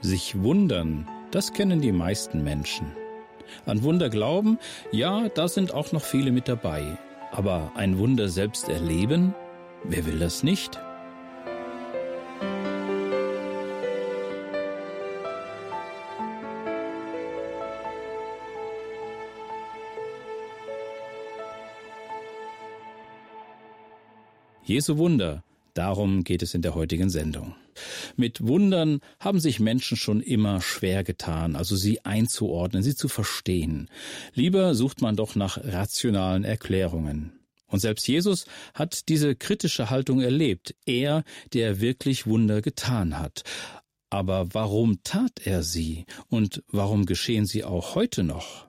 Sich wundern, das kennen die meisten Menschen. An Wunder glauben, ja, da sind auch noch viele mit dabei. Aber ein Wunder selbst erleben, wer will das nicht? Jesu Wunder, darum geht es in der heutigen Sendung. Mit Wundern haben sich Menschen schon immer schwer getan, also sie einzuordnen, sie zu verstehen. Lieber sucht man doch nach rationalen Erklärungen. Und selbst Jesus hat diese kritische Haltung erlebt, er, der wirklich Wunder getan hat. Aber warum tat er sie und warum geschehen sie auch heute noch?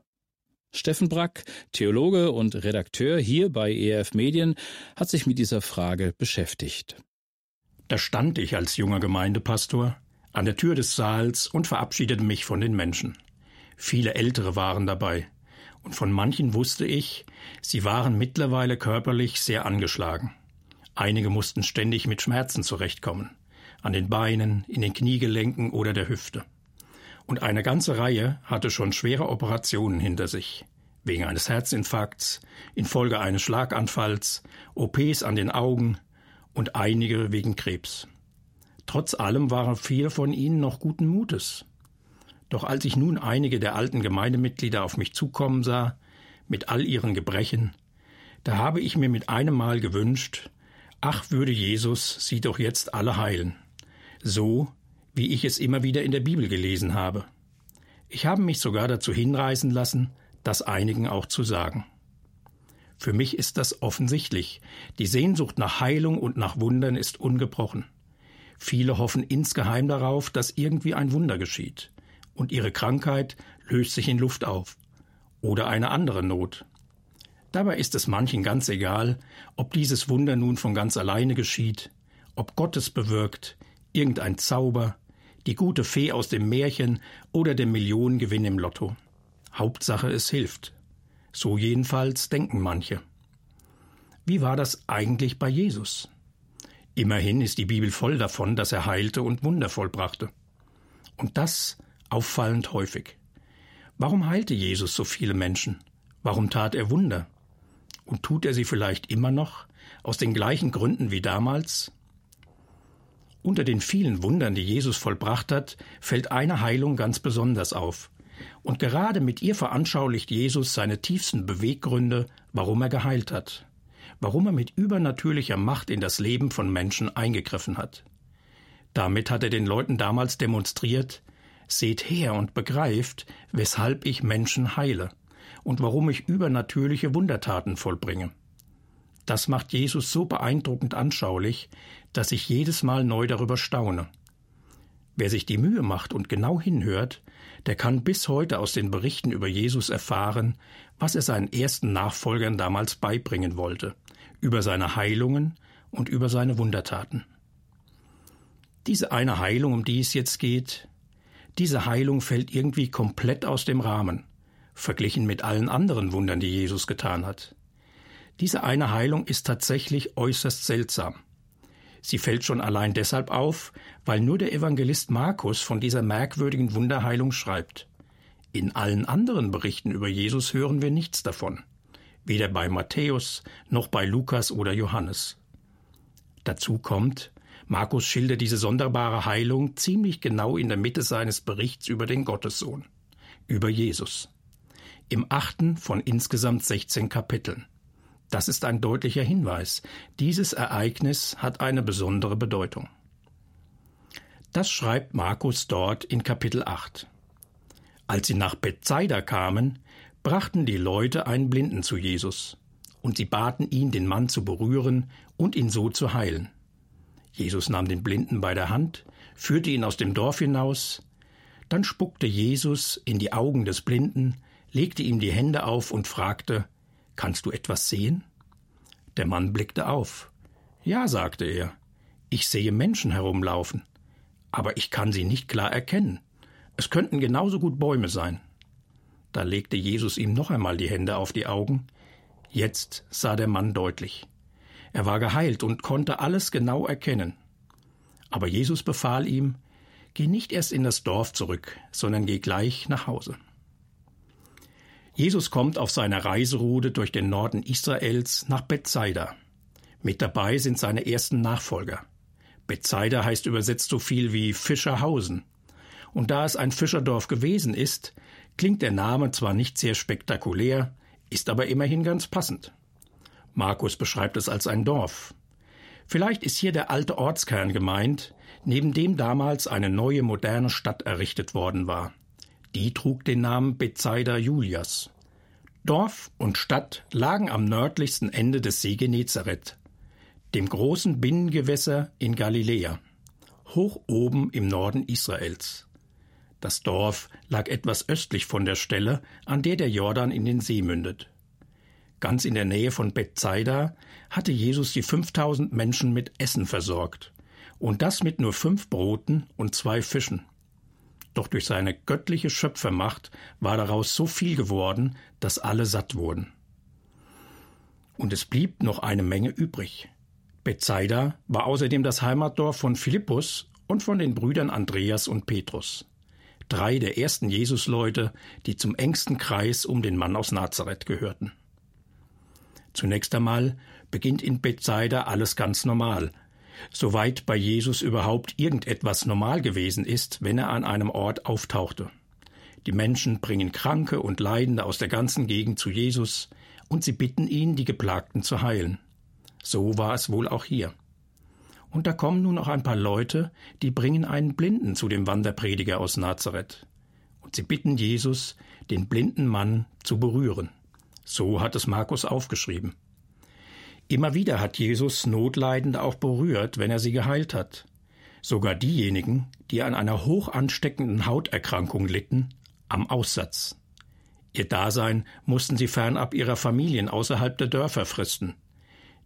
Steffen Brack, Theologe und Redakteur hier bei ERF Medien, hat sich mit dieser Frage beschäftigt. Da stand ich als junger Gemeindepastor an der Tür des Saals und verabschiedete mich von den Menschen. Viele Ältere waren dabei, und von manchen wusste ich, sie waren mittlerweile körperlich sehr angeschlagen. Einige mussten ständig mit Schmerzen zurechtkommen, an den Beinen, in den Kniegelenken oder der Hüfte und eine ganze Reihe hatte schon schwere Operationen hinter sich. Wegen eines Herzinfarkts, infolge eines Schlaganfalls, OPs an den Augen und einige wegen Krebs. Trotz allem waren viele von ihnen noch guten Mutes. Doch als ich nun einige der alten Gemeindemitglieder auf mich zukommen sah, mit all ihren Gebrechen, da habe ich mir mit einem Mal gewünscht, ach würde Jesus sie doch jetzt alle heilen, so wie ich es immer wieder in der Bibel gelesen habe. Ich habe mich sogar dazu hinreißen lassen, das einigen auch zu sagen. Für mich ist das offensichtlich. Die Sehnsucht nach Heilung und nach Wundern ist ungebrochen. Viele hoffen insgeheim darauf, dass irgendwie ein Wunder geschieht, und ihre Krankheit löst sich in Luft auf. Oder eine andere Not. Dabei ist es manchen ganz egal, ob dieses Wunder nun von ganz alleine geschieht, ob Gott es bewirkt, irgendein Zauber, die gute Fee aus dem Märchen oder der Millionengewinn im Lotto. Hauptsache es hilft. So jedenfalls denken manche. Wie war das eigentlich bei Jesus? Immerhin ist die Bibel voll davon, dass er heilte und Wunder vollbrachte. Und das auffallend häufig. Warum heilte Jesus so viele Menschen? Warum tat er Wunder? Und tut er sie vielleicht immer noch, aus den gleichen Gründen wie damals? Unter den vielen Wundern, die Jesus vollbracht hat, fällt eine Heilung ganz besonders auf. Und gerade mit ihr veranschaulicht Jesus seine tiefsten Beweggründe, warum er geheilt hat, warum er mit übernatürlicher Macht in das Leben von Menschen eingegriffen hat. Damit hat er den Leuten damals demonstriert, seht her und begreift, weshalb ich Menschen heile und warum ich übernatürliche Wundertaten vollbringe. Das macht Jesus so beeindruckend anschaulich, dass ich jedes Mal neu darüber staune. Wer sich die Mühe macht und genau hinhört, der kann bis heute aus den Berichten über Jesus erfahren, was er seinen ersten Nachfolgern damals beibringen wollte, über seine Heilungen und über seine Wundertaten. Diese eine Heilung, um die es jetzt geht, diese Heilung fällt irgendwie komplett aus dem Rahmen, verglichen mit allen anderen Wundern, die Jesus getan hat. Diese eine Heilung ist tatsächlich äußerst seltsam. Sie fällt schon allein deshalb auf, weil nur der Evangelist Markus von dieser merkwürdigen Wunderheilung schreibt. In allen anderen Berichten über Jesus hören wir nichts davon, weder bei Matthäus noch bei Lukas oder Johannes. Dazu kommt, Markus schildert diese sonderbare Heilung ziemlich genau in der Mitte seines Berichts über den Gottessohn, über Jesus. Im achten von insgesamt 16 Kapiteln. Das ist ein deutlicher Hinweis. Dieses Ereignis hat eine besondere Bedeutung. Das schreibt Markus dort in Kapitel 8. Als sie nach Bethsaida kamen, brachten die Leute einen Blinden zu Jesus, und sie baten ihn, den Mann zu berühren und ihn so zu heilen. Jesus nahm den Blinden bei der Hand, führte ihn aus dem Dorf hinaus, dann spuckte Jesus in die Augen des Blinden, legte ihm die Hände auf und fragte Kannst du etwas sehen? Der Mann blickte auf. Ja, sagte er, ich sehe Menschen herumlaufen, aber ich kann sie nicht klar erkennen. Es könnten genauso gut Bäume sein. Da legte Jesus ihm noch einmal die Hände auf die Augen. Jetzt sah der Mann deutlich. Er war geheilt und konnte alles genau erkennen. Aber Jesus befahl ihm, Geh nicht erst in das Dorf zurück, sondern geh gleich nach Hause. Jesus kommt auf seiner Reiseroute durch den Norden Israels nach Bethsaida. Mit dabei sind seine ersten Nachfolger. Bethsaida heißt übersetzt so viel wie Fischerhausen. Und da es ein Fischerdorf gewesen ist, klingt der Name zwar nicht sehr spektakulär, ist aber immerhin ganz passend. Markus beschreibt es als ein Dorf. Vielleicht ist hier der alte Ortskern gemeint, neben dem damals eine neue moderne Stadt errichtet worden war. Die trug den Namen Bethsaida Julias. Dorf und Stadt lagen am nördlichsten Ende des See Genezareth, dem großen Binnengewässer in Galiläa, hoch oben im Norden Israels. Das Dorf lag etwas östlich von der Stelle, an der der Jordan in den See mündet. Ganz in der Nähe von Bethsaida hatte Jesus die 5000 Menschen mit Essen versorgt. Und das mit nur fünf Broten und zwei Fischen. Doch durch seine göttliche Schöpfermacht war daraus so viel geworden, dass alle satt wurden. Und es blieb noch eine Menge übrig. Bethsaida war außerdem das Heimatdorf von Philippus und von den Brüdern Andreas und Petrus. Drei der ersten Jesusleute, die zum engsten Kreis um den Mann aus Nazareth gehörten. Zunächst einmal beginnt in Bethsaida alles ganz normal, soweit bei Jesus überhaupt irgendetwas normal gewesen ist, wenn er an einem Ort auftauchte. Die Menschen bringen Kranke und Leidende aus der ganzen Gegend zu Jesus, und sie bitten ihn, die Geplagten zu heilen. So war es wohl auch hier. Und da kommen nun auch ein paar Leute, die bringen einen Blinden zu dem Wanderprediger aus Nazareth. Und sie bitten Jesus, den blinden Mann zu berühren. So hat es Markus aufgeschrieben. Immer wieder hat Jesus Notleidende auch berührt, wenn er sie geheilt hat. Sogar diejenigen, die an einer hoch ansteckenden Hauterkrankung litten, am Aussatz. Ihr Dasein mussten sie fernab ihrer Familien außerhalb der Dörfer fristen.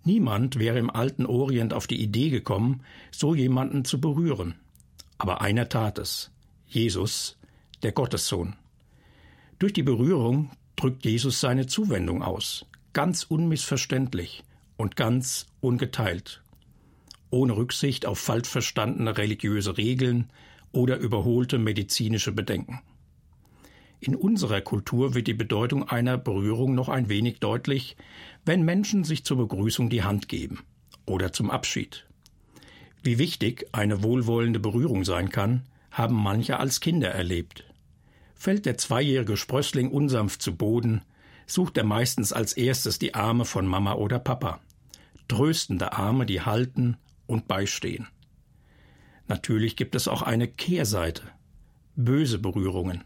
Niemand wäre im alten Orient auf die Idee gekommen, so jemanden zu berühren. Aber einer tat es. Jesus, der Gottessohn. Durch die Berührung drückt Jesus seine Zuwendung aus, ganz unmissverständlich und ganz ungeteilt, ohne Rücksicht auf falsch verstandene religiöse Regeln oder überholte medizinische Bedenken. In unserer Kultur wird die Bedeutung einer Berührung noch ein wenig deutlich, wenn Menschen sich zur Begrüßung die Hand geben oder zum Abschied. Wie wichtig eine wohlwollende Berührung sein kann, haben manche als Kinder erlebt. Fällt der zweijährige Sprössling unsanft zu Boden, sucht er meistens als erstes die Arme von Mama oder Papa. Tröstende Arme, die halten und beistehen. Natürlich gibt es auch eine Kehrseite. Böse Berührungen.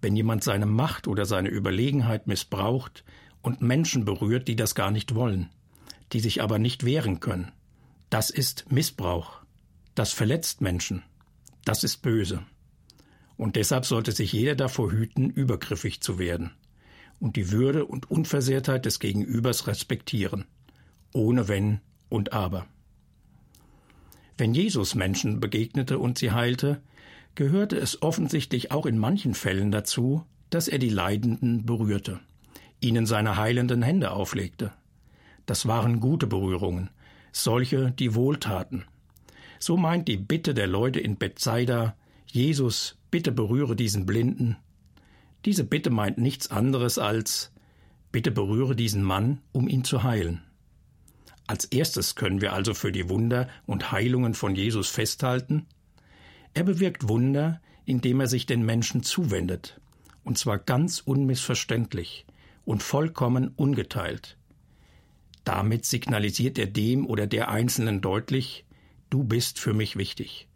Wenn jemand seine Macht oder seine Überlegenheit missbraucht und Menschen berührt, die das gar nicht wollen, die sich aber nicht wehren können. Das ist Missbrauch. Das verletzt Menschen. Das ist böse. Und deshalb sollte sich jeder davor hüten, übergriffig zu werden und die Würde und Unversehrtheit des Gegenübers respektieren, ohne Wenn und Aber. Wenn Jesus Menschen begegnete und sie heilte, gehörte es offensichtlich auch in manchen Fällen dazu, dass er die Leidenden berührte, ihnen seine heilenden Hände auflegte. Das waren gute Berührungen, solche, die wohltaten. So meint die Bitte der Leute in Bethsaida, Jesus, bitte berühre diesen Blinden. Diese Bitte meint nichts anderes als bitte berühre diesen Mann, um ihn zu heilen. Als erstes können wir also für die Wunder und Heilungen von Jesus festhalten. Er bewirkt Wunder, indem er sich den Menschen zuwendet, und zwar ganz unmissverständlich und vollkommen ungeteilt. Damit signalisiert er dem oder der Einzelnen deutlich, du bist für mich wichtig.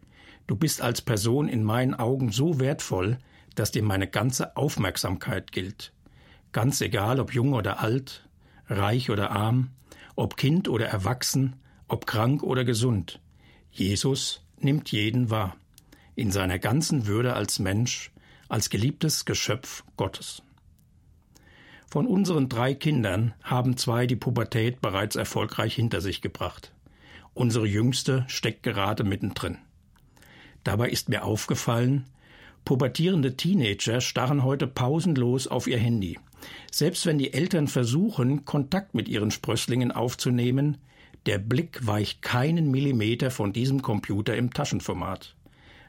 Du bist als Person in meinen Augen so wertvoll, dass dir meine ganze Aufmerksamkeit gilt. Ganz egal, ob jung oder alt, reich oder arm, ob Kind oder erwachsen, ob krank oder gesund. Jesus nimmt jeden wahr, in seiner ganzen Würde als Mensch, als geliebtes Geschöpf Gottes. Von unseren drei Kindern haben zwei die Pubertät bereits erfolgreich hinter sich gebracht. Unsere jüngste steckt gerade mittendrin. Dabei ist mir aufgefallen, pubertierende Teenager starren heute pausenlos auf ihr Handy. Selbst wenn die Eltern versuchen, Kontakt mit ihren Sprösslingen aufzunehmen, der Blick weicht keinen Millimeter von diesem Computer im Taschenformat.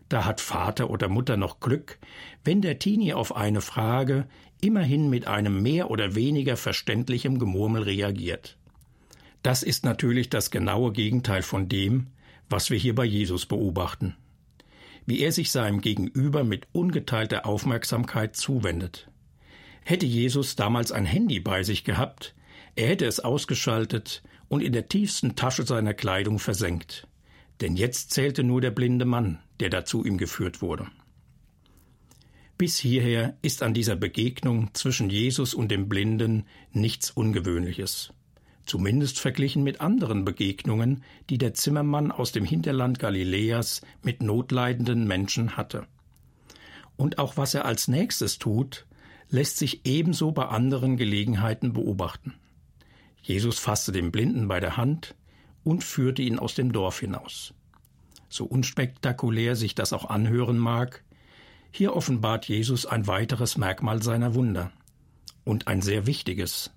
da hat Vater oder Mutter noch Glück, wenn der Teenie auf eine Frage immerhin mit einem mehr oder weniger verständlichem Gemurmel reagiert. Das ist natürlich das genaue Gegenteil von dem, was wir hier bei Jesus beobachten. Wie er sich seinem Gegenüber mit ungeteilter Aufmerksamkeit zuwendet. Hätte Jesus damals ein Handy bei sich gehabt, er hätte es ausgeschaltet und in der tiefsten Tasche seiner Kleidung versenkt. Denn jetzt zählte nur der blinde Mann, der dazu ihm geführt wurde. Bis hierher ist an dieser Begegnung zwischen Jesus und dem Blinden nichts Ungewöhnliches. Zumindest verglichen mit anderen Begegnungen, die der Zimmermann aus dem Hinterland Galiläas mit notleidenden Menschen hatte. Und auch was er als nächstes tut, lässt sich ebenso bei anderen Gelegenheiten beobachten. Jesus fasste den Blinden bei der Hand und führte ihn aus dem Dorf hinaus. So unspektakulär sich das auch anhören mag, hier offenbart Jesus ein weiteres Merkmal seiner Wunder und ein sehr wichtiges.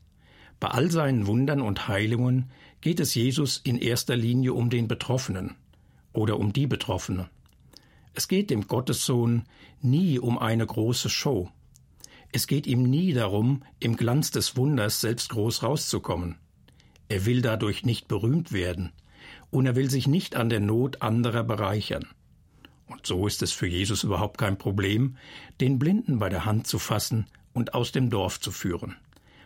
Bei all seinen Wundern und Heilungen geht es Jesus in erster Linie um den Betroffenen oder um die Betroffene. Es geht dem Gottessohn nie um eine große Show. Es geht ihm nie darum, im Glanz des Wunders selbst groß rauszukommen. Er will dadurch nicht berühmt werden, und er will sich nicht an der Not anderer bereichern. Und so ist es für Jesus überhaupt kein Problem, den Blinden bei der Hand zu fassen und aus dem Dorf zu führen,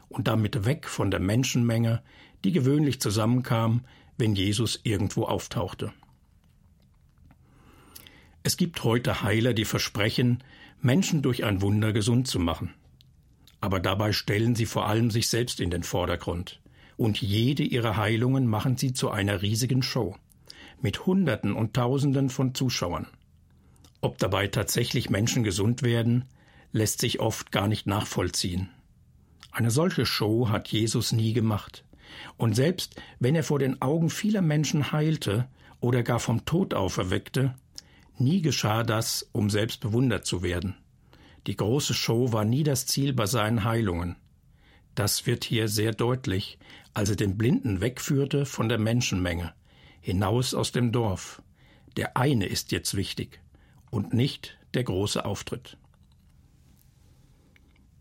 und damit weg von der Menschenmenge, die gewöhnlich zusammenkam, wenn Jesus irgendwo auftauchte. Es gibt heute Heiler, die versprechen, Menschen durch ein Wunder gesund zu machen. Aber dabei stellen sie vor allem sich selbst in den Vordergrund und jede ihrer Heilungen machen sie zu einer riesigen Show mit Hunderten und Tausenden von Zuschauern. Ob dabei tatsächlich Menschen gesund werden, lässt sich oft gar nicht nachvollziehen. Eine solche Show hat Jesus nie gemacht. Und selbst wenn er vor den Augen vieler Menschen heilte oder gar vom Tod auferweckte, nie geschah das, um selbst bewundert zu werden. Die große Show war nie das Ziel bei seinen Heilungen. Das wird hier sehr deutlich, als er den Blinden wegführte von der Menschenmenge, hinaus aus dem Dorf. Der eine ist jetzt wichtig und nicht der große Auftritt.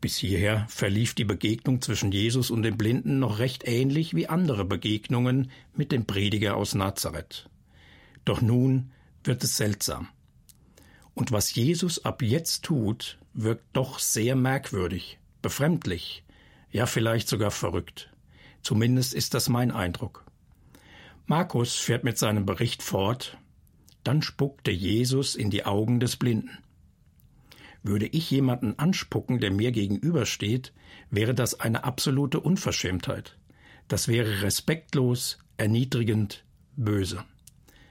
Bis hierher verlief die Begegnung zwischen Jesus und dem Blinden noch recht ähnlich wie andere Begegnungen mit dem Prediger aus Nazareth. Doch nun wird es seltsam. Und was Jesus ab jetzt tut, wirkt doch sehr merkwürdig, befremdlich, ja vielleicht sogar verrückt. Zumindest ist das mein Eindruck. Markus fährt mit seinem Bericht fort, dann spuckte Jesus in die Augen des Blinden. Würde ich jemanden anspucken, der mir gegenübersteht, wäre das eine absolute Unverschämtheit. Das wäre respektlos, erniedrigend, böse.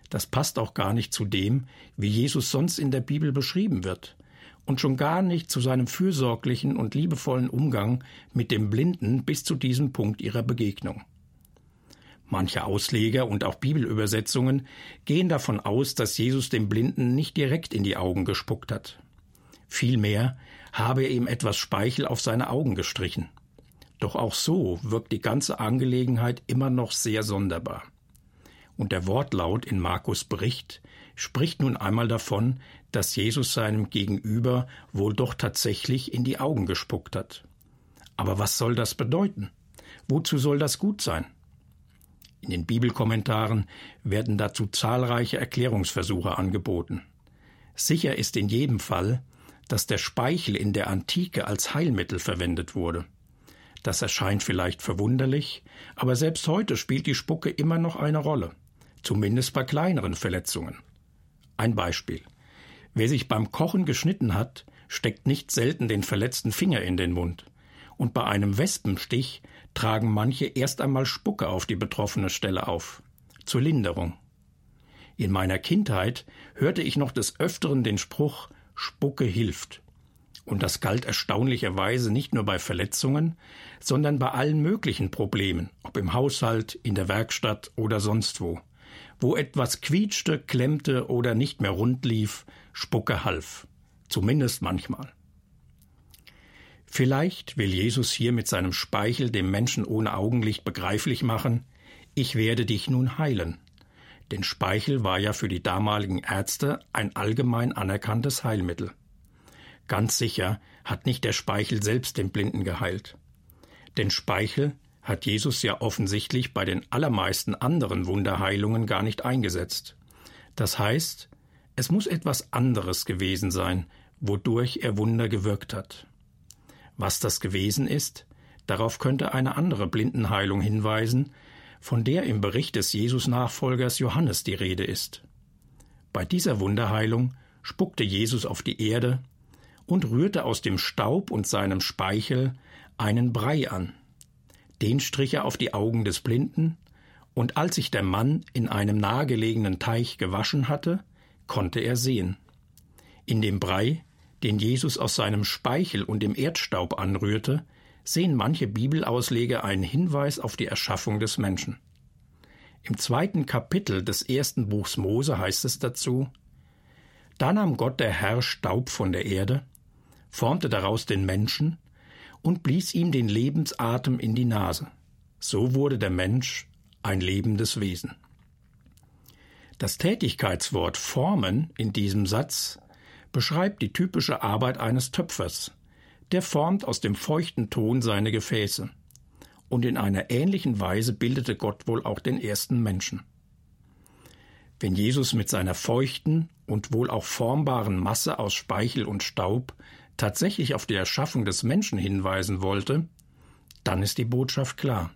Das passt auch gar nicht zu dem, wie Jesus sonst in der Bibel beschrieben wird und schon gar nicht zu seinem fürsorglichen und liebevollen Umgang mit dem Blinden bis zu diesem Punkt ihrer Begegnung. Manche Ausleger und auch Bibelübersetzungen gehen davon aus, dass Jesus dem Blinden nicht direkt in die Augen gespuckt hat. Vielmehr habe er ihm etwas Speichel auf seine Augen gestrichen. Doch auch so wirkt die ganze Angelegenheit immer noch sehr sonderbar. Und der Wortlaut in Markus Bericht spricht nun einmal davon, dass Jesus seinem Gegenüber wohl doch tatsächlich in die Augen gespuckt hat. Aber was soll das bedeuten? Wozu soll das gut sein? In den Bibelkommentaren werden dazu zahlreiche Erklärungsversuche angeboten. Sicher ist in jedem Fall, dass der Speichel in der Antike als Heilmittel verwendet wurde. Das erscheint vielleicht verwunderlich, aber selbst heute spielt die Spucke immer noch eine Rolle, zumindest bei kleineren Verletzungen. Ein Beispiel. Wer sich beim Kochen geschnitten hat, steckt nicht selten den verletzten Finger in den Mund. Und bei einem Wespenstich tragen manche erst einmal Spucke auf die betroffene Stelle auf. Zur Linderung. In meiner Kindheit hörte ich noch des Öfteren den Spruch Spucke hilft. Und das galt erstaunlicherweise nicht nur bei Verletzungen, sondern bei allen möglichen Problemen, ob im Haushalt, in der Werkstatt oder sonst wo. Wo etwas quietschte, klemmte oder nicht mehr rund lief, Spucke half. Zumindest manchmal. Vielleicht will Jesus hier mit seinem Speichel dem Menschen ohne Augenlicht begreiflich machen, ich werde dich nun heilen. Denn Speichel war ja für die damaligen Ärzte ein allgemein anerkanntes Heilmittel. Ganz sicher hat nicht der Speichel selbst den Blinden geheilt. Denn Speichel hat Jesus ja offensichtlich bei den allermeisten anderen Wunderheilungen gar nicht eingesetzt. Das heißt, es muss etwas anderes gewesen sein, wodurch er Wunder gewirkt hat. Was das gewesen ist, darauf könnte eine andere Blindenheilung hinweisen, von der im Bericht des Jesus-Nachfolgers Johannes die Rede ist. Bei dieser Wunderheilung spuckte Jesus auf die Erde und rührte aus dem Staub und seinem Speichel einen Brei an. Den strich er auf die Augen des Blinden, und als sich der Mann in einem nahegelegenen Teich gewaschen hatte, konnte er sehen. In dem Brei, den Jesus aus seinem Speichel und dem Erdstaub anrührte, sehen manche Bibelausleger einen Hinweis auf die Erschaffung des Menschen. Im zweiten Kapitel des ersten Buchs Mose heißt es dazu Da nahm Gott der Herr Staub von der Erde, formte daraus den Menschen und blies ihm den Lebensatem in die Nase. So wurde der Mensch ein lebendes Wesen. Das Tätigkeitswort formen in diesem Satz beschreibt die typische Arbeit eines Töpfers. Der formt aus dem feuchten Ton seine Gefäße. Und in einer ähnlichen Weise bildete Gott wohl auch den ersten Menschen. Wenn Jesus mit seiner feuchten und wohl auch formbaren Masse aus Speichel und Staub tatsächlich auf die Erschaffung des Menschen hinweisen wollte, dann ist die Botschaft klar.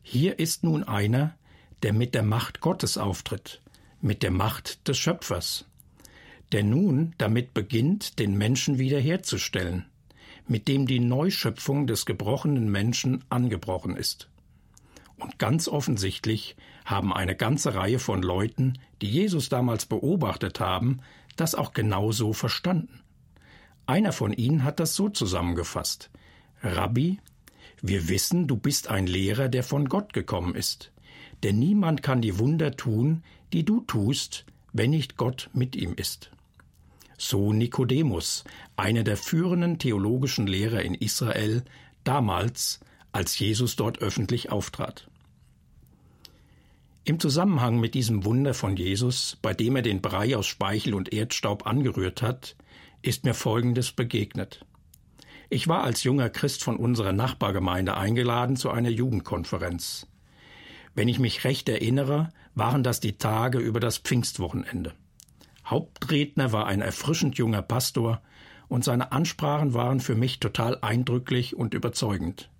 Hier ist nun einer, der mit der Macht Gottes auftritt, mit der Macht des Schöpfers, der nun damit beginnt, den Menschen wiederherzustellen, mit dem die Neuschöpfung des gebrochenen Menschen angebrochen ist. Und ganz offensichtlich haben eine ganze Reihe von Leuten, die Jesus damals beobachtet haben, das auch genau so verstanden. Einer von ihnen hat das so zusammengefasst Rabbi, wir wissen, du bist ein Lehrer, der von Gott gekommen ist. Denn niemand kann die Wunder tun, die du tust, wenn nicht Gott mit ihm ist. So Nikodemus, einer der führenden theologischen Lehrer in Israel, damals, als Jesus dort öffentlich auftrat. Im Zusammenhang mit diesem Wunder von Jesus, bei dem er den Brei aus Speichel und Erdstaub angerührt hat, ist mir Folgendes begegnet. Ich war als junger Christ von unserer Nachbargemeinde eingeladen zu einer Jugendkonferenz. Wenn ich mich recht erinnere, waren das die Tage über das Pfingstwochenende. Hauptredner war ein erfrischend junger Pastor, und seine Ansprachen waren für mich total eindrücklich und überzeugend.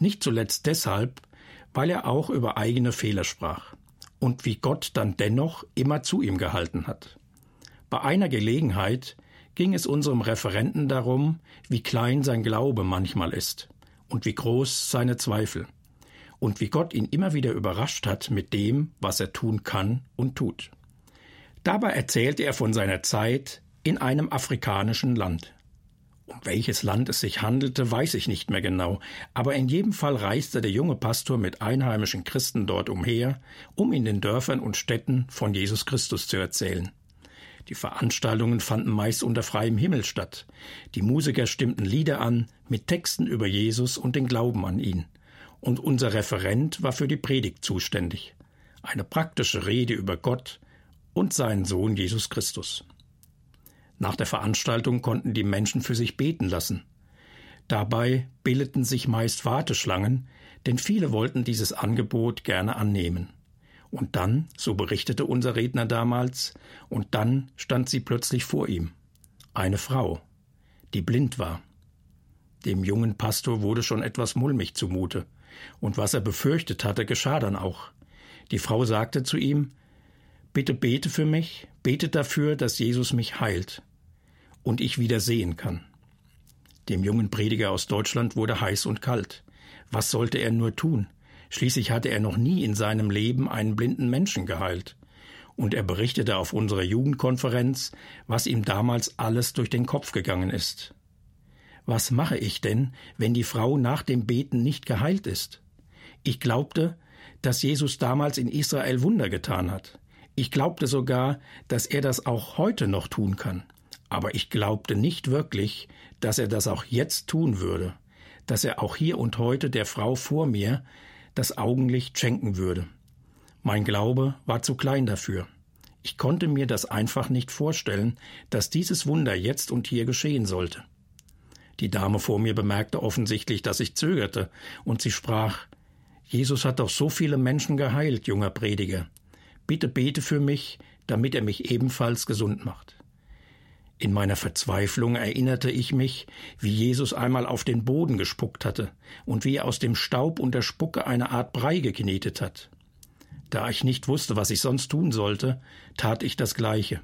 Nicht zuletzt deshalb, weil er auch über eigene Fehler sprach und wie Gott dann dennoch immer zu ihm gehalten hat. Bei einer Gelegenheit ging es unserem Referenten darum, wie klein sein Glaube manchmal ist und wie groß seine Zweifel und wie Gott ihn immer wieder überrascht hat mit dem, was er tun kann und tut. Dabei erzählte er von seiner Zeit in einem afrikanischen Land. Um welches Land es sich handelte, weiß ich nicht mehr genau, aber in jedem Fall reiste der junge Pastor mit einheimischen Christen dort umher, um in den Dörfern und Städten von Jesus Christus zu erzählen. Die Veranstaltungen fanden meist unter freiem Himmel statt. Die Musiker stimmten Lieder an mit Texten über Jesus und den Glauben an ihn. Und unser Referent war für die Predigt zuständig. Eine praktische Rede über Gott und seinen Sohn Jesus Christus. Nach der Veranstaltung konnten die Menschen für sich beten lassen. Dabei bildeten sich meist Warteschlangen, denn viele wollten dieses Angebot gerne annehmen. Und dann, so berichtete unser Redner damals, und dann stand sie plötzlich vor ihm. Eine Frau, die blind war. Dem jungen Pastor wurde schon etwas mulmig zumute, und was er befürchtet hatte, geschah dann auch. Die Frau sagte zu ihm Bitte bete für mich, bete dafür, dass Jesus mich heilt und ich wieder sehen kann. Dem jungen Prediger aus Deutschland wurde heiß und kalt. Was sollte er nur tun? Schließlich hatte er noch nie in seinem Leben einen blinden Menschen geheilt. Und er berichtete auf unserer Jugendkonferenz, was ihm damals alles durch den Kopf gegangen ist. Was mache ich denn, wenn die Frau nach dem Beten nicht geheilt ist? Ich glaubte, dass Jesus damals in Israel Wunder getan hat. Ich glaubte sogar, dass er das auch heute noch tun kann. Aber ich glaubte nicht wirklich, dass er das auch jetzt tun würde, dass er auch hier und heute der Frau vor mir das Augenlicht schenken würde. Mein Glaube war zu klein dafür. Ich konnte mir das einfach nicht vorstellen, dass dieses Wunder jetzt und hier geschehen sollte. Die Dame vor mir bemerkte offensichtlich, dass ich zögerte, und sie sprach Jesus hat doch so viele Menschen geheilt, junger Prediger. Bitte bete für mich, damit er mich ebenfalls gesund macht. In meiner Verzweiflung erinnerte ich mich, wie Jesus einmal auf den Boden gespuckt hatte und wie er aus dem Staub und der Spucke eine Art Brei geknetet hat. Da ich nicht wusste, was ich sonst tun sollte, tat ich das Gleiche.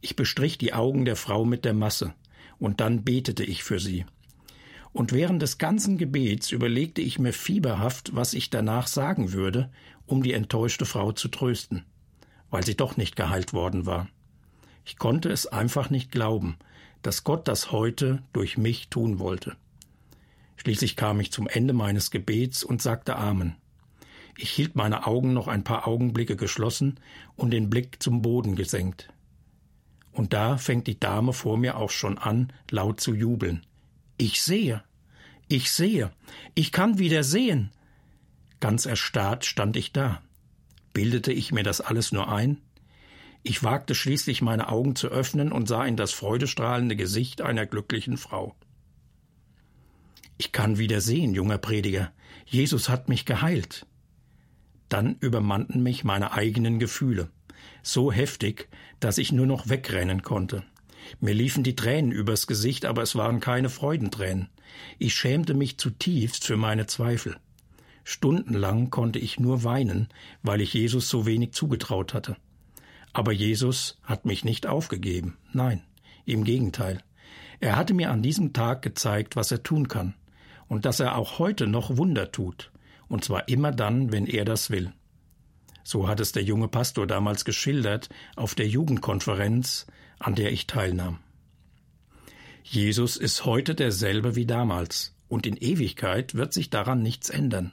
Ich bestrich die Augen der Frau mit der Masse, und dann betete ich für sie. Und während des ganzen Gebets überlegte ich mir fieberhaft, was ich danach sagen würde, um die enttäuschte Frau zu trösten, weil sie doch nicht geheilt worden war. Ich konnte es einfach nicht glauben, dass Gott das heute durch mich tun wollte. Schließlich kam ich zum Ende meines Gebets und sagte Amen. Ich hielt meine Augen noch ein paar Augenblicke geschlossen und den Blick zum Boden gesenkt. Und da fängt die Dame vor mir auch schon an, laut zu jubeln. Ich sehe. Ich sehe. Ich kann wieder sehen. Ganz erstarrt stand ich da. Bildete ich mir das alles nur ein? Ich wagte schließlich meine Augen zu öffnen und sah in das freudestrahlende Gesicht einer glücklichen Frau. Ich kann wieder sehen, junger Prediger. Jesus hat mich geheilt. Dann übermannten mich meine eigenen Gefühle. So heftig, dass ich nur noch wegrennen konnte. Mir liefen die Tränen übers Gesicht, aber es waren keine Freudentränen. Ich schämte mich zutiefst für meine Zweifel. Stundenlang konnte ich nur weinen, weil ich Jesus so wenig zugetraut hatte. Aber Jesus hat mich nicht aufgegeben. Nein, im Gegenteil. Er hatte mir an diesem Tag gezeigt, was er tun kann und dass er auch heute noch Wunder tut, und zwar immer dann, wenn er das will. So hat es der junge Pastor damals geschildert auf der Jugendkonferenz, an der ich teilnahm. Jesus ist heute derselbe wie damals, und in Ewigkeit wird sich daran nichts ändern.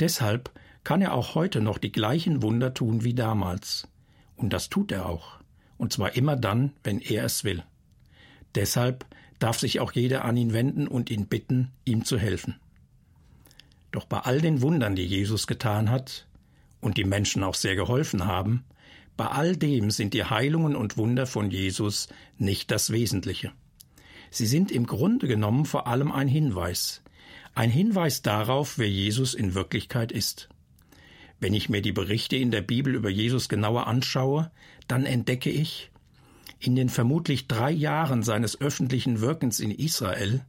Deshalb kann er auch heute noch die gleichen Wunder tun wie damals. Und das tut er auch. Und zwar immer dann, wenn er es will. Deshalb darf sich auch jeder an ihn wenden und ihn bitten, ihm zu helfen. Doch bei all den Wundern, die Jesus getan hat und die Menschen auch sehr geholfen haben, bei all dem sind die Heilungen und Wunder von Jesus nicht das Wesentliche. Sie sind im Grunde genommen vor allem ein Hinweis, ein Hinweis darauf, wer Jesus in Wirklichkeit ist. Wenn ich mir die Berichte in der Bibel über Jesus genauer anschaue, dann entdecke ich, in den vermutlich drei Jahren seines öffentlichen Wirkens in Israel,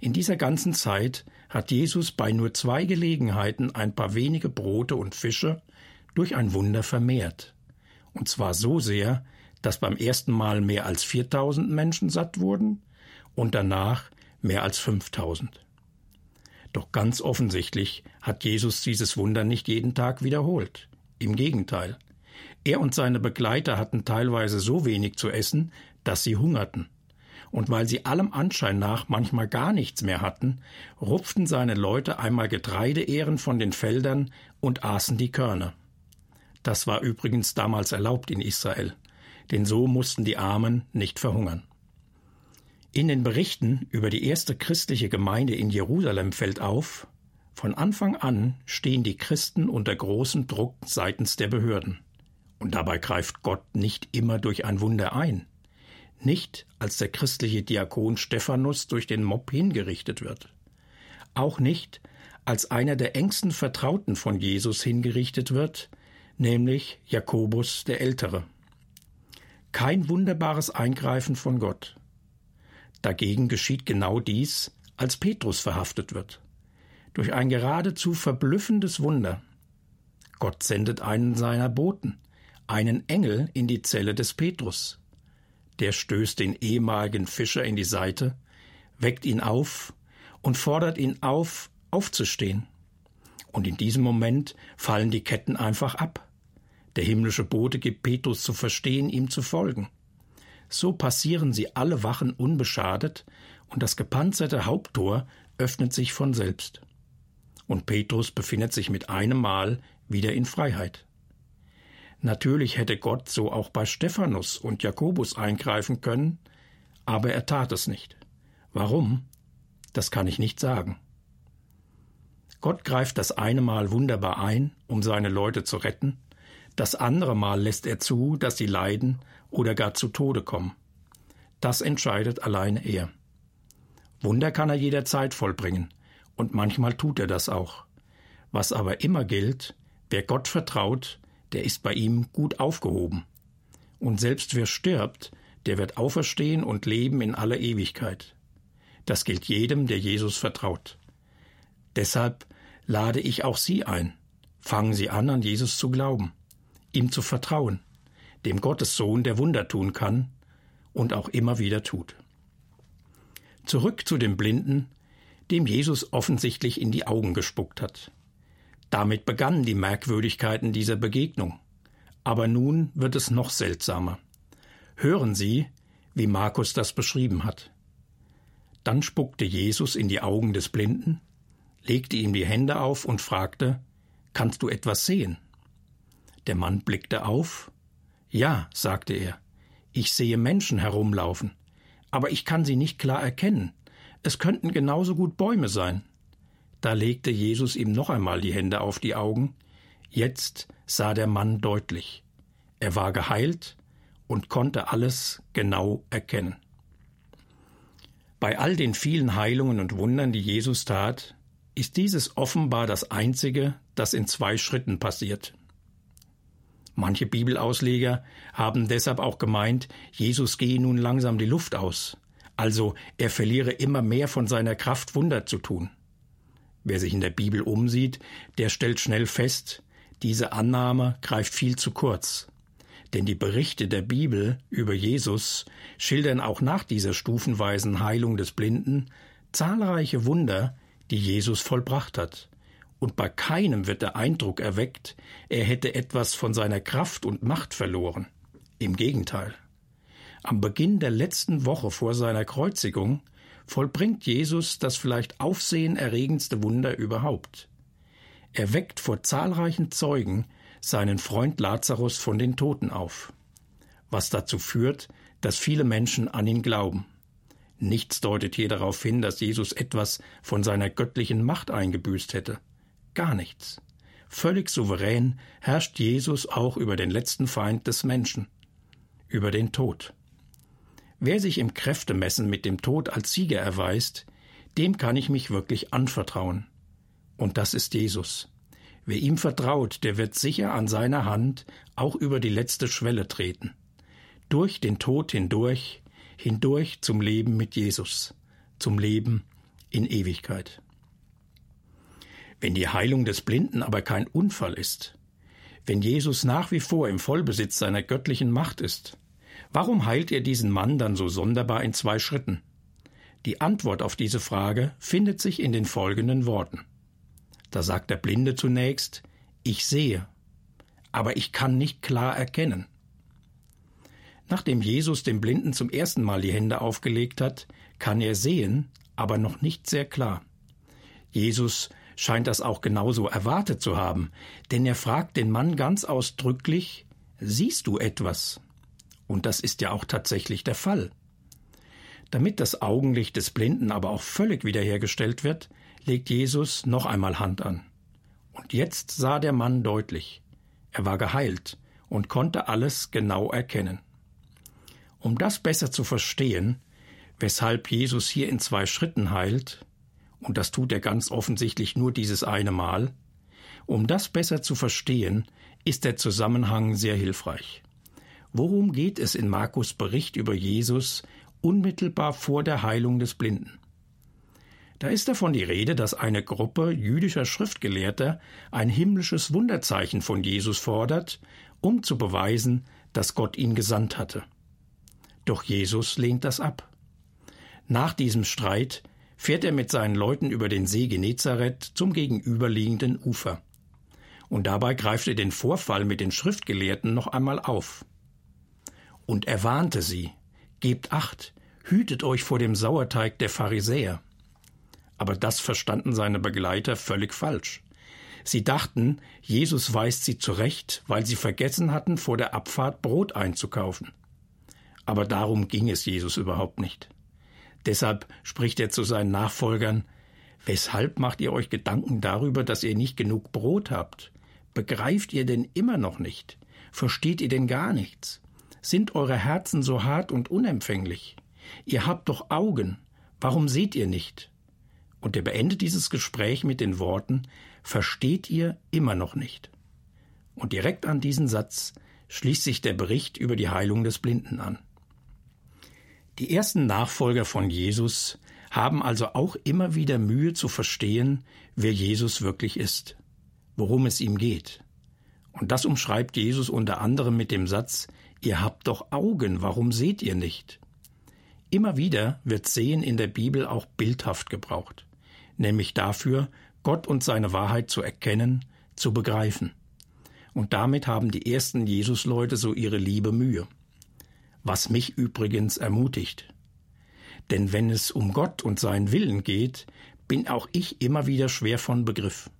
in dieser ganzen Zeit hat Jesus bei nur zwei Gelegenheiten ein paar wenige Brote und Fische durch ein Wunder vermehrt. Und zwar so sehr, dass beim ersten Mal mehr als 4000 Menschen satt wurden und danach mehr als 5000. Doch ganz offensichtlich hat Jesus dieses Wunder nicht jeden Tag wiederholt. Im Gegenteil. Er und seine Begleiter hatten teilweise so wenig zu essen, dass sie hungerten. Und weil sie allem Anschein nach manchmal gar nichts mehr hatten, rupften seine Leute einmal Getreideehren von den Feldern und aßen die Körner. Das war übrigens damals erlaubt in Israel, denn so mussten die Armen nicht verhungern. In den Berichten über die erste christliche Gemeinde in Jerusalem fällt auf, von Anfang an stehen die Christen unter großem Druck seitens der Behörden. Und dabei greift Gott nicht immer durch ein Wunder ein. Nicht, als der christliche Diakon Stephanus durch den Mob hingerichtet wird. Auch nicht, als einer der engsten Vertrauten von Jesus hingerichtet wird, nämlich Jakobus der Ältere. Kein wunderbares Eingreifen von Gott. Dagegen geschieht genau dies, als Petrus verhaftet wird. Durch ein geradezu verblüffendes Wunder. Gott sendet einen seiner Boten, einen Engel in die Zelle des Petrus. Der stößt den ehemaligen Fischer in die Seite, weckt ihn auf und fordert ihn auf, aufzustehen. Und in diesem Moment fallen die Ketten einfach ab. Der himmlische Bote gibt Petrus zu verstehen, ihm zu folgen. So passieren sie alle Wachen unbeschadet, und das gepanzerte Haupttor öffnet sich von selbst. Und Petrus befindet sich mit einem Mal wieder in Freiheit. Natürlich hätte Gott so auch bei Stephanus und Jakobus eingreifen können, aber er tat es nicht. Warum? Das kann ich nicht sagen. Gott greift das eine Mal wunderbar ein, um seine Leute zu retten, das andere Mal lässt er zu, dass sie leiden oder gar zu Tode kommen. Das entscheidet alleine er. Wunder kann er jederzeit vollbringen, und manchmal tut er das auch. Was aber immer gilt, wer Gott vertraut, der ist bei ihm gut aufgehoben. Und selbst wer stirbt, der wird auferstehen und leben in aller Ewigkeit. Das gilt jedem, der Jesus vertraut. Deshalb lade ich auch Sie ein. Fangen Sie an, an Jesus zu glauben, ihm zu vertrauen, dem Gottessohn, der Wunder tun kann und auch immer wieder tut. Zurück zu dem Blinden, dem Jesus offensichtlich in die Augen gespuckt hat. Damit begannen die Merkwürdigkeiten dieser Begegnung. Aber nun wird es noch seltsamer. Hören Sie, wie Markus das beschrieben hat. Dann spuckte Jesus in die Augen des Blinden, legte ihm die Hände auf und fragte Kannst du etwas sehen? Der Mann blickte auf. Ja, sagte er, ich sehe Menschen herumlaufen, aber ich kann sie nicht klar erkennen. Es könnten genauso gut Bäume sein. Da legte Jesus ihm noch einmal die Hände auf die Augen. Jetzt sah der Mann deutlich. Er war geheilt und konnte alles genau erkennen. Bei all den vielen Heilungen und Wundern, die Jesus tat, ist dieses offenbar das einzige, das in zwei Schritten passiert. Manche Bibelausleger haben deshalb auch gemeint, Jesus gehe nun langsam die Luft aus, also er verliere immer mehr von seiner Kraft, Wunder zu tun. Wer sich in der Bibel umsieht, der stellt schnell fest, diese Annahme greift viel zu kurz. Denn die Berichte der Bibel über Jesus schildern auch nach dieser stufenweisen Heilung des Blinden zahlreiche Wunder, die Jesus vollbracht hat. Und bei keinem wird der Eindruck erweckt, er hätte etwas von seiner Kraft und Macht verloren. Im Gegenteil. Am Beginn der letzten Woche vor seiner Kreuzigung vollbringt Jesus das vielleicht aufsehenerregendste Wunder überhaupt. Er weckt vor zahlreichen Zeugen seinen Freund Lazarus von den Toten auf, was dazu führt, dass viele Menschen an ihn glauben. Nichts deutet hier darauf hin, dass Jesus etwas von seiner göttlichen Macht eingebüßt hätte. Gar nichts. Völlig souverän herrscht Jesus auch über den letzten Feind des Menschen, über den Tod. Wer sich im Kräftemessen mit dem Tod als Sieger erweist, dem kann ich mich wirklich anvertrauen. Und das ist Jesus. Wer ihm vertraut, der wird sicher an seiner Hand auch über die letzte Schwelle treten. Durch den Tod hindurch, hindurch zum Leben mit Jesus, zum Leben in Ewigkeit. Wenn die Heilung des Blinden aber kein Unfall ist, wenn Jesus nach wie vor im Vollbesitz seiner göttlichen Macht ist, warum heilt er diesen Mann dann so sonderbar in zwei Schritten? Die Antwort auf diese Frage findet sich in den folgenden Worten. Da sagt der Blinde zunächst Ich sehe, aber ich kann nicht klar erkennen. Nachdem Jesus dem Blinden zum ersten Mal die Hände aufgelegt hat, kann er sehen, aber noch nicht sehr klar. Jesus scheint das auch genauso erwartet zu haben, denn er fragt den Mann ganz ausdrücklich Siehst du etwas? Und das ist ja auch tatsächlich der Fall. Damit das Augenlicht des Blinden aber auch völlig wiederhergestellt wird, legt Jesus noch einmal Hand an. Und jetzt sah der Mann deutlich. Er war geheilt und konnte alles genau erkennen. Um das besser zu verstehen, weshalb Jesus hier in zwei Schritten heilt, und das tut er ganz offensichtlich nur dieses eine Mal, um das besser zu verstehen, ist der Zusammenhang sehr hilfreich. Worum geht es in Markus Bericht über Jesus unmittelbar vor der Heilung des Blinden? Da ist davon die Rede, dass eine Gruppe jüdischer Schriftgelehrter ein himmlisches Wunderzeichen von Jesus fordert, um zu beweisen, dass Gott ihn gesandt hatte. Doch Jesus lehnt das ab. Nach diesem Streit fährt er mit seinen Leuten über den See Genezareth zum gegenüberliegenden Ufer. Und dabei greift er den Vorfall mit den Schriftgelehrten noch einmal auf. Und er warnte sie, Gebt acht, hütet euch vor dem Sauerteig der Pharisäer. Aber das verstanden seine Begleiter völlig falsch. Sie dachten, Jesus weist sie zurecht, weil sie vergessen hatten, vor der Abfahrt Brot einzukaufen. Aber darum ging es Jesus überhaupt nicht. Deshalb spricht er zu seinen Nachfolgern Weshalb macht ihr euch Gedanken darüber, dass ihr nicht genug Brot habt? Begreift ihr denn immer noch nicht? Versteht ihr denn gar nichts? Sind eure Herzen so hart und unempfänglich? Ihr habt doch Augen, warum seht ihr nicht? Und er beendet dieses Gespräch mit den Worten Versteht ihr immer noch nicht? Und direkt an diesen Satz schließt sich der Bericht über die Heilung des Blinden an. Die ersten Nachfolger von Jesus haben also auch immer wieder Mühe zu verstehen, wer Jesus wirklich ist, worum es ihm geht. Und das umschreibt Jesus unter anderem mit dem Satz Ihr habt doch Augen, warum seht ihr nicht? Immer wieder wird Sehen in der Bibel auch bildhaft gebraucht, nämlich dafür, Gott und seine Wahrheit zu erkennen, zu begreifen. Und damit haben die ersten Jesusleute so ihre liebe Mühe. Was mich übrigens ermutigt. Denn wenn es um Gott und seinen Willen geht, bin auch ich immer wieder schwer von Begriff.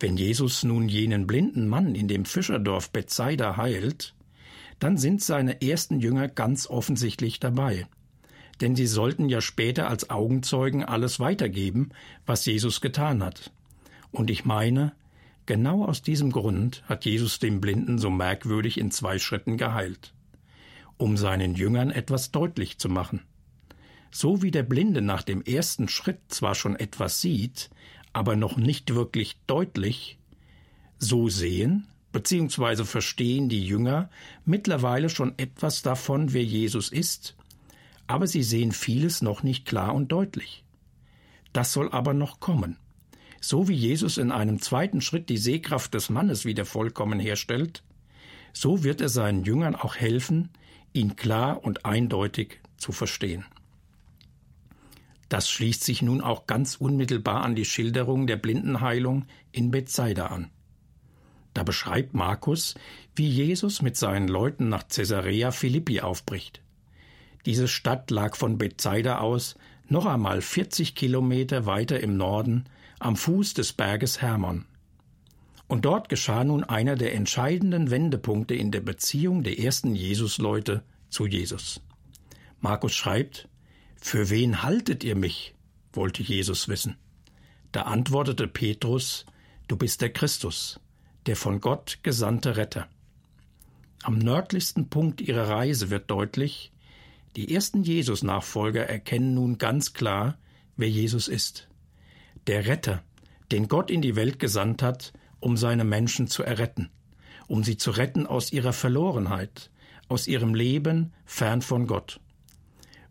Wenn Jesus nun jenen blinden Mann in dem Fischerdorf Bethsaida heilt, dann sind seine ersten Jünger ganz offensichtlich dabei. Denn sie sollten ja später als Augenzeugen alles weitergeben, was Jesus getan hat. Und ich meine, genau aus diesem Grund hat Jesus den Blinden so merkwürdig in zwei Schritten geheilt, um seinen Jüngern etwas deutlich zu machen. So wie der Blinde nach dem ersten Schritt zwar schon etwas sieht, aber noch nicht wirklich deutlich, so sehen bzw. verstehen die Jünger mittlerweile schon etwas davon, wer Jesus ist, aber sie sehen vieles noch nicht klar und deutlich. Das soll aber noch kommen. So wie Jesus in einem zweiten Schritt die Sehkraft des Mannes wieder vollkommen herstellt, so wird er seinen Jüngern auch helfen, ihn klar und eindeutig zu verstehen. Das schließt sich nun auch ganz unmittelbar an die Schilderung der Blindenheilung in Bethsaida an. Da beschreibt Markus, wie Jesus mit seinen Leuten nach Caesarea Philippi aufbricht. Diese Stadt lag von Bethsaida aus noch einmal 40 Kilometer weiter im Norden am Fuß des Berges Hermon. Und dort geschah nun einer der entscheidenden Wendepunkte in der Beziehung der ersten Jesusleute zu Jesus. Markus schreibt, für wen haltet ihr mich? wollte Jesus wissen. Da antwortete Petrus, Du bist der Christus, der von Gott gesandte Retter. Am nördlichsten Punkt ihrer Reise wird deutlich, die ersten Jesus-Nachfolger erkennen nun ganz klar, wer Jesus ist. Der Retter, den Gott in die Welt gesandt hat, um seine Menschen zu erretten, um sie zu retten aus ihrer Verlorenheit, aus ihrem Leben fern von Gott.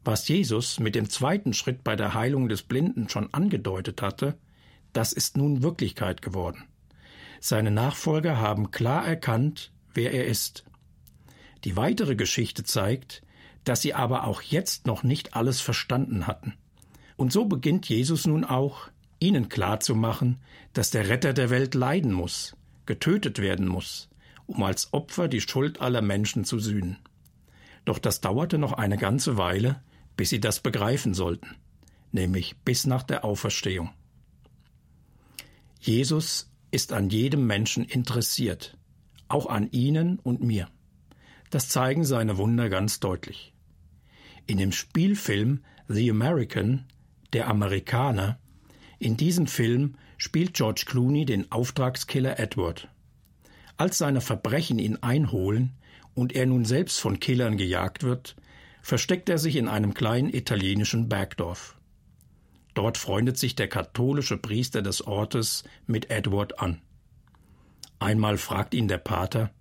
Was Jesus mit dem zweiten Schritt bei der Heilung des Blinden schon angedeutet hatte, das ist nun Wirklichkeit geworden. Seine Nachfolger haben klar erkannt, wer er ist. Die weitere Geschichte zeigt, dass sie aber auch jetzt noch nicht alles verstanden hatten. Und so beginnt Jesus nun auch, ihnen klarzumachen, dass der Retter der Welt leiden muss, getötet werden muss, um als Opfer die Schuld aller Menschen zu sühnen. Doch das dauerte noch eine ganze Weile, bis sie das begreifen sollten, nämlich bis nach der Auferstehung. Jesus ist an jedem Menschen interessiert, auch an Ihnen und mir. Das zeigen seine Wunder ganz deutlich. In dem Spielfilm The American, der Amerikaner, in diesem Film spielt George Clooney den Auftragskiller Edward. Als seine Verbrechen ihn einholen und er nun selbst von Killern gejagt wird, versteckt er sich in einem kleinen italienischen Bergdorf. Dort freundet sich der katholische Priester des Ortes mit Edward an. Einmal fragt ihn der Pater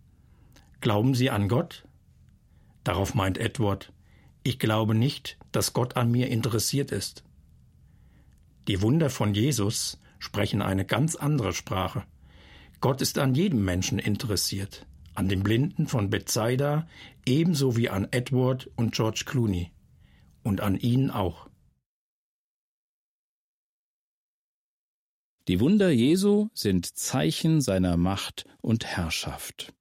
Glauben Sie an Gott? Darauf meint Edward Ich glaube nicht, dass Gott an mir interessiert ist. Die Wunder von Jesus sprechen eine ganz andere Sprache. Gott ist an jedem Menschen interessiert an den Blinden von Bethsaida ebenso wie an Edward und George Clooney und an ihnen auch. Die Wunder Jesu sind Zeichen seiner Macht und Herrschaft.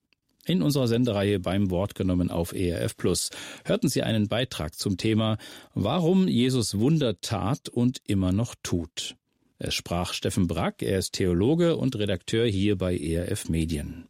In unserer Sendereihe beim Wort genommen auf ERF Plus hörten Sie einen Beitrag zum Thema Warum Jesus Wunder tat und immer noch tut. Es sprach Steffen Brack, er ist Theologe und Redakteur hier bei ERF Medien.